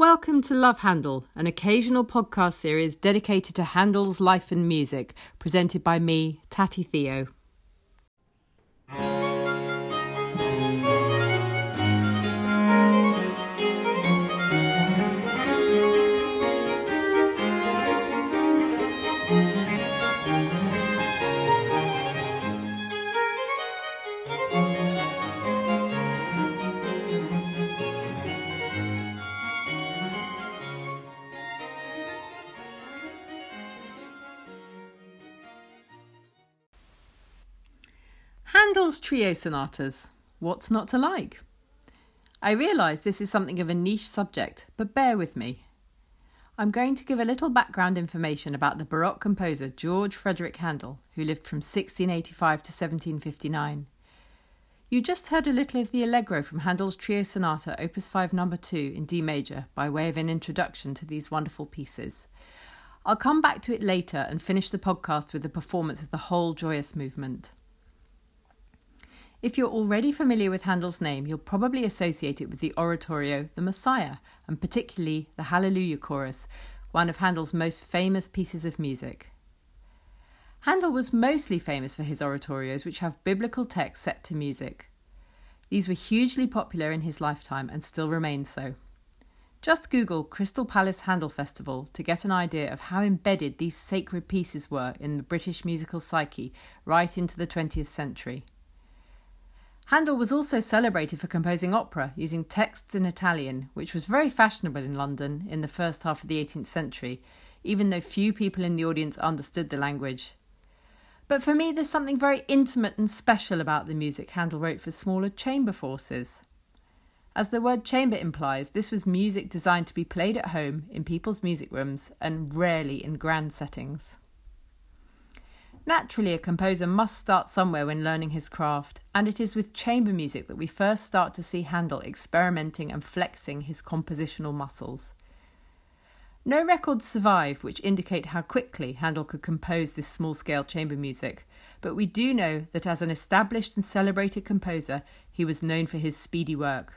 Welcome to Love Handel, an occasional podcast series dedicated to Handel's life and music, presented by me, Tatty Theo. Handel's Trio Sonatas. What's not to like? I realise this is something of a niche subject, but bear with me. I'm going to give a little background information about the Baroque composer George Frederick Handel, who lived from 1685 to 1759. You just heard a little of the Allegro from Handel's Trio Sonata, Opus 5, Number 2, in D major, by way of an introduction to these wonderful pieces. I'll come back to it later and finish the podcast with the performance of the whole joyous movement. If you're already familiar with Handel's name, you'll probably associate it with the oratorio The Messiah, and particularly the Hallelujah Chorus, one of Handel's most famous pieces of music. Handel was mostly famous for his oratorios, which have biblical texts set to music. These were hugely popular in his lifetime and still remain so. Just Google Crystal Palace Handel Festival to get an idea of how embedded these sacred pieces were in the British musical psyche right into the 20th century. Handel was also celebrated for composing opera using texts in Italian, which was very fashionable in London in the first half of the 18th century, even though few people in the audience understood the language. But for me, there's something very intimate and special about the music Handel wrote for smaller chamber forces. As the word chamber implies, this was music designed to be played at home in people's music rooms and rarely in grand settings. Naturally, a composer must start somewhere when learning his craft, and it is with chamber music that we first start to see Handel experimenting and flexing his compositional muscles. No records survive which indicate how quickly Handel could compose this small scale chamber music, but we do know that as an established and celebrated composer, he was known for his speedy work.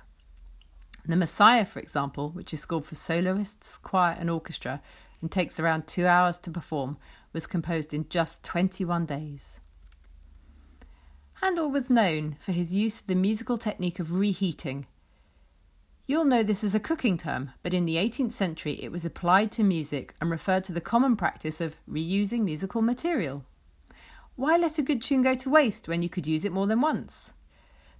The Messiah, for example, which is scored for soloists, choir, and orchestra, and takes around two hours to perform, was composed in just 21 days. Handel was known for his use of the musical technique of reheating. You'll know this as a cooking term, but in the 18th century it was applied to music and referred to the common practice of reusing musical material. Why let a good tune go to waste when you could use it more than once?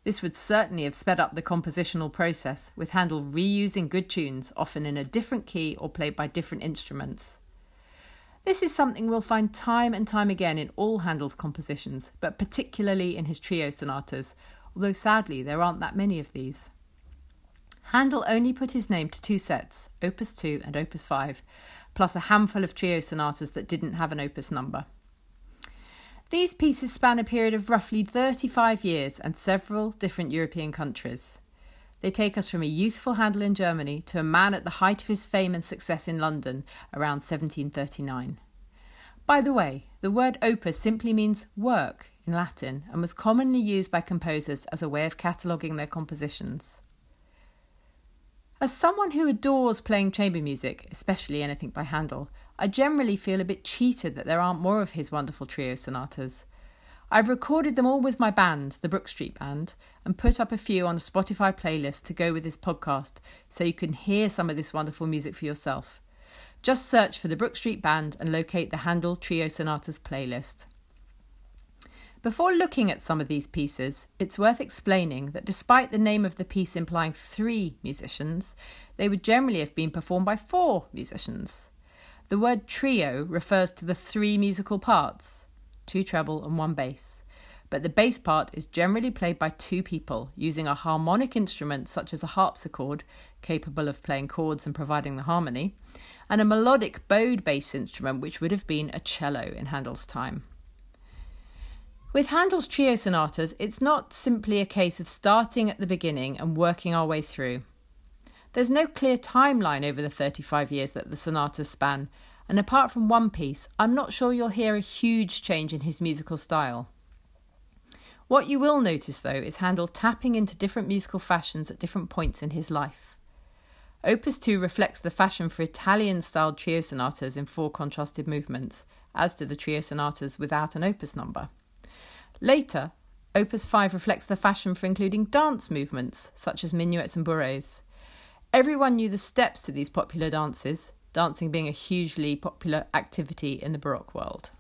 This would certainly have sped up the compositional process, with Handel reusing good tunes, often in a different key or played by different instruments. This is something we'll find time and time again in all Handel's compositions, but particularly in his trio sonatas, although sadly there aren't that many of these. Handel only put his name to two sets, Opus 2 and Opus 5, plus a handful of trio sonatas that didn't have an opus number. These pieces span a period of roughly 35 years and several different European countries. They take us from a youthful Handel in Germany to a man at the height of his fame and success in London around 1739. By the way, the word opus simply means work in Latin and was commonly used by composers as a way of cataloguing their compositions. As someone who adores playing chamber music, especially anything by Handel, I generally feel a bit cheated that there aren't more of his wonderful trio sonatas. I've recorded them all with my band, the Brook Street Band, and put up a few on a Spotify playlist to go with this podcast so you can hear some of this wonderful music for yourself. Just search for the Brook Street Band and locate the Handel Trio Sonatas playlist. Before looking at some of these pieces, it's worth explaining that despite the name of the piece implying three musicians, they would generally have been performed by four musicians. The word trio refers to the three musical parts two treble and one bass. But the bass part is generally played by two people using a harmonic instrument such as a harpsichord, capable of playing chords and providing the harmony, and a melodic bowed bass instrument, which would have been a cello in Handel's time. With Handel's trio sonatas, it's not simply a case of starting at the beginning and working our way through. There's no clear timeline over the 35 years that the sonatas span, and apart from one piece, I'm not sure you'll hear a huge change in his musical style. What you will notice, though, is Handel tapping into different musical fashions at different points in his life. Opus 2 reflects the fashion for Italian styled trio sonatas in four contrasted movements, as do the trio sonatas without an opus number. Later, Opus 5 reflects the fashion for including dance movements, such as minuets and bourrées. Everyone knew the steps to these popular dances, dancing being a hugely popular activity in the Baroque world.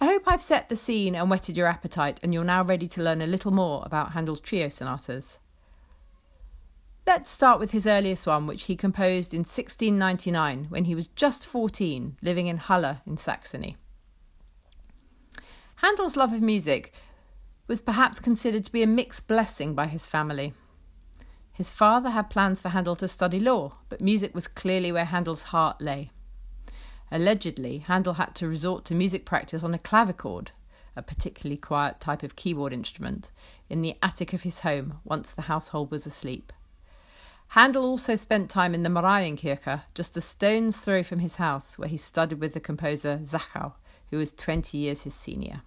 I hope I've set the scene and whetted your appetite, and you're now ready to learn a little more about Handel's trio sonatas. Let's start with his earliest one, which he composed in 1699 when he was just 14, living in Halle in Saxony. Handel's love of music was perhaps considered to be a mixed blessing by his family. His father had plans for Handel to study law, but music was clearly where Handel's heart lay. Allegedly, Handel had to resort to music practice on a clavichord, a particularly quiet type of keyboard instrument, in the attic of his home once the household was asleep. Handel also spent time in the Marienkirche, just a stone's throw from his house, where he studied with the composer Zachau, who was 20 years his senior.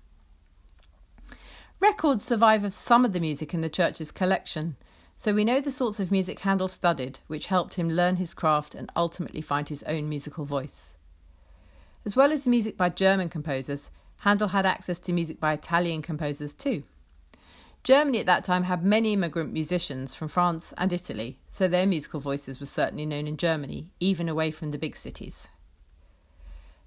Records survive of some of the music in the church's collection, so we know the sorts of music Handel studied, which helped him learn his craft and ultimately find his own musical voice. As well as music by German composers, Handel had access to music by Italian composers too. Germany at that time had many immigrant musicians from France and Italy, so their musical voices were certainly known in Germany, even away from the big cities.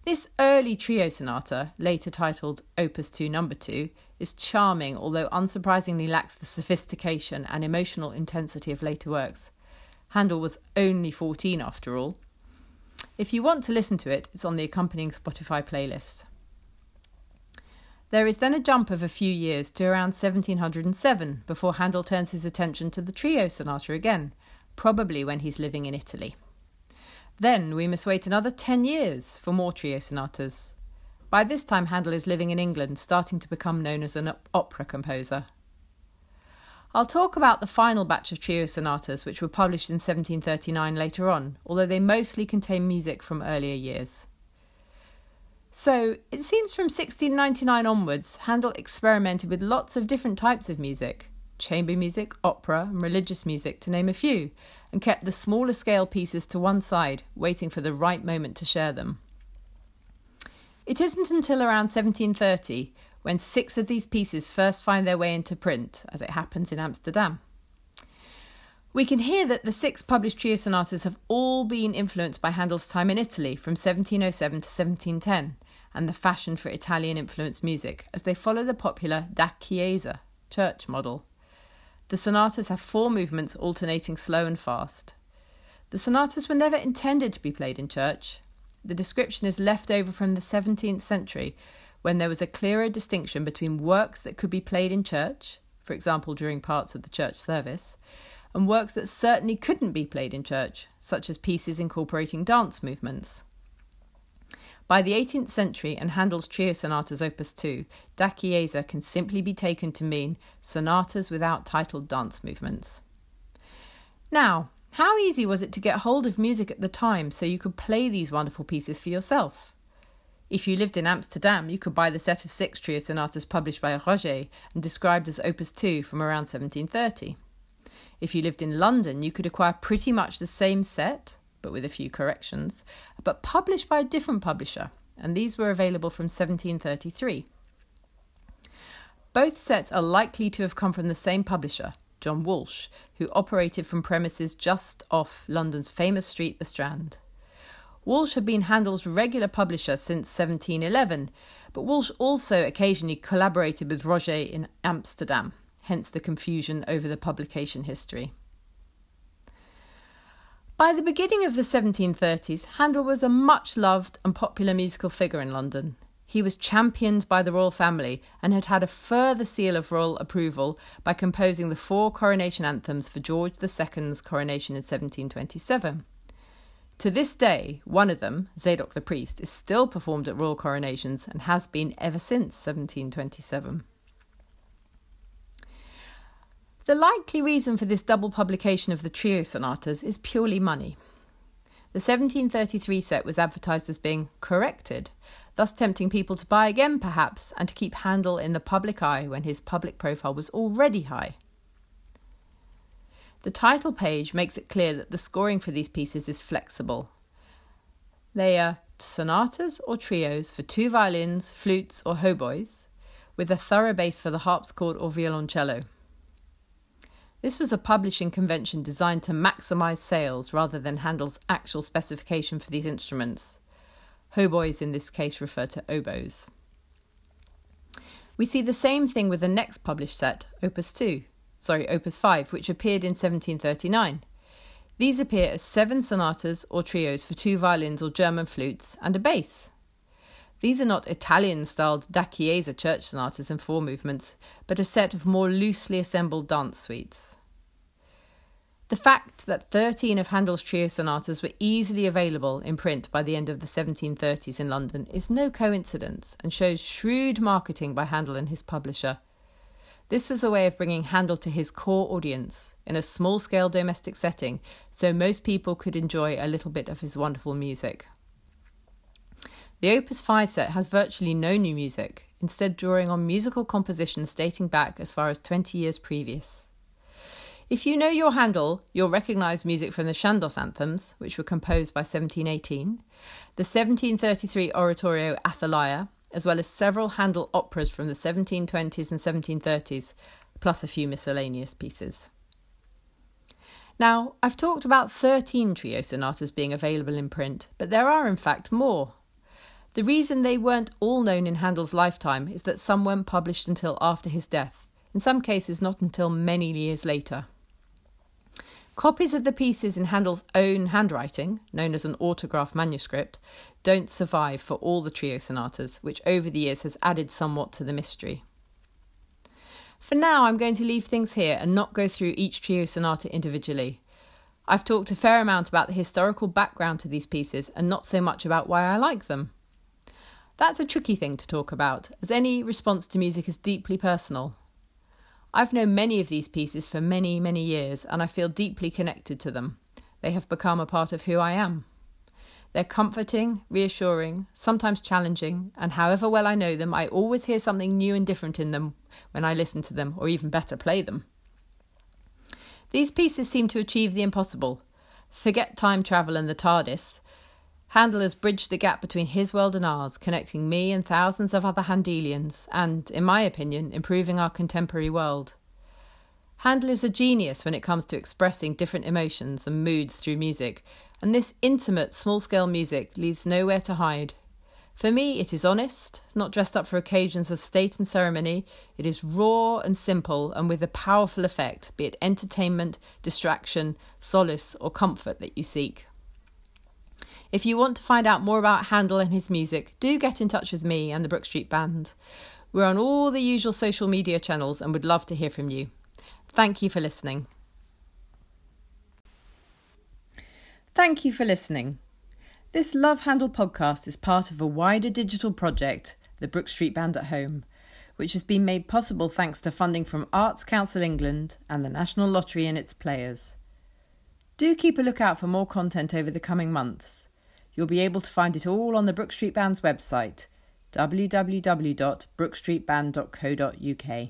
This early trio sonata, later titled Opus 2 Number 2, is charming, although unsurprisingly lacks the sophistication and emotional intensity of later works. Handel was only 14 after all. If you want to listen to it, it's on the accompanying Spotify playlist. There is then a jump of a few years to around 1707 before Handel turns his attention to the trio sonata again, probably when he's living in Italy. Then we must wait another 10 years for more trio sonatas. By this time, Handel is living in England, starting to become known as an opera composer. I'll talk about the final batch of trio sonatas, which were published in 1739 later on, although they mostly contain music from earlier years. So it seems from 1699 onwards, Handel experimented with lots of different types of music chamber music, opera, and religious music, to name a few, and kept the smaller scale pieces to one side, waiting for the right moment to share them. It isn't until around 1730 when six of these pieces first find their way into print, as it happens in Amsterdam. We can hear that the six published trio sonatas have all been influenced by Handel's time in Italy from 1707 to 1710, and the fashion for Italian influenced music as they follow the popular da chiesa church model. The sonatas have four movements alternating slow and fast. The sonatas were never intended to be played in church. The description is left over from the 17th century when there was a clearer distinction between works that could be played in church, for example during parts of the church service, and works that certainly couldn't be played in church, such as pieces incorporating dance movements. By the 18th century and Handel's Trio Sonatas Opus 2, Da Chiesa can simply be taken to mean sonatas without titled dance movements. Now, how easy was it to get hold of music at the time so you could play these wonderful pieces for yourself? If you lived in Amsterdam, you could buy the set of six trio sonatas published by Roger and described as Opus 2 from around 1730. If you lived in London, you could acquire pretty much the same set, but with a few corrections, but published by a different publisher, and these were available from 1733. Both sets are likely to have come from the same publisher, John Walsh, who operated from premises just off London's famous street, the Strand. Walsh had been Handel's regular publisher since 1711, but Walsh also occasionally collaborated with Roger in Amsterdam, hence the confusion over the publication history. By the beginning of the 1730s, Handel was a much loved and popular musical figure in London. He was championed by the royal family and had had a further seal of royal approval by composing the four coronation anthems for George II's coronation in 1727. To this day, one of them, Zadok the priest, is still performed at royal coronations and has been ever since 1727. The likely reason for this double publication of the trio sonatas is purely money. The 1733 set was advertised as being corrected, thus tempting people to buy again perhaps and to keep Handel in the public eye when his public profile was already high. The title page makes it clear that the scoring for these pieces is flexible. They are sonatas or trios for two violins, flutes, or hautboys, with a thorough bass for the harpsichord or violoncello. This was a publishing convention designed to maximise sales rather than Handel's actual specification for these instruments. Hautboys in this case refer to oboes. We see the same thing with the next published set, Opus 2, sorry, Opus 5, which appeared in 1739. These appear as seven sonatas or trios for two violins or German flutes and a bass. These are not Italian styled da chiesa church sonatas in four movements, but a set of more loosely assembled dance suites. The fact that 13 of Handel's trio sonatas were easily available in print by the end of the 1730s in London is no coincidence and shows shrewd marketing by Handel and his publisher. This was a way of bringing Handel to his core audience in a small scale domestic setting so most people could enjoy a little bit of his wonderful music. The Opus 5 set has virtually no new music, instead, drawing on musical compositions dating back as far as 20 years previous. If you know your Handel, you'll recognise music from the Chandos anthems, which were composed by 1718, the 1733 oratorio Athaliah, as well as several Handel operas from the 1720s and 1730s, plus a few miscellaneous pieces. Now, I've talked about 13 trio sonatas being available in print, but there are in fact more. The reason they weren't all known in Handel's lifetime is that some weren't published until after his death, in some cases, not until many years later. Copies of the pieces in Handel's own handwriting, known as an autograph manuscript, don't survive for all the trio sonatas, which over the years has added somewhat to the mystery. For now, I'm going to leave things here and not go through each trio sonata individually. I've talked a fair amount about the historical background to these pieces and not so much about why I like them. That's a tricky thing to talk about, as any response to music is deeply personal. I've known many of these pieces for many, many years, and I feel deeply connected to them. They have become a part of who I am. They're comforting, reassuring, sometimes challenging, and however well I know them, I always hear something new and different in them when I listen to them, or even better, play them. These pieces seem to achieve the impossible. Forget time travel and the TARDIS, Handel has bridged the gap between his world and ours, connecting me and thousands of other Handelians, and, in my opinion, improving our contemporary world. Handel is a genius when it comes to expressing different emotions and moods through music, and this intimate, small scale music leaves nowhere to hide. For me, it is honest, not dressed up for occasions of state and ceremony. It is raw and simple, and with a powerful effect, be it entertainment, distraction, solace, or comfort that you seek. If you want to find out more about Handel and his music, do get in touch with me and the Brook Street Band. We're on all the usual social media channels and would love to hear from you. Thank you for listening. Thank you for listening. This Love Handel podcast is part of a wider digital project, the Brook Street Band at Home, which has been made possible thanks to funding from Arts Council England and the National Lottery and its players. Do keep a lookout for more content over the coming months. You'll be able to find it all on the Brook Street Band's website, www.brookstreetband.co.uk.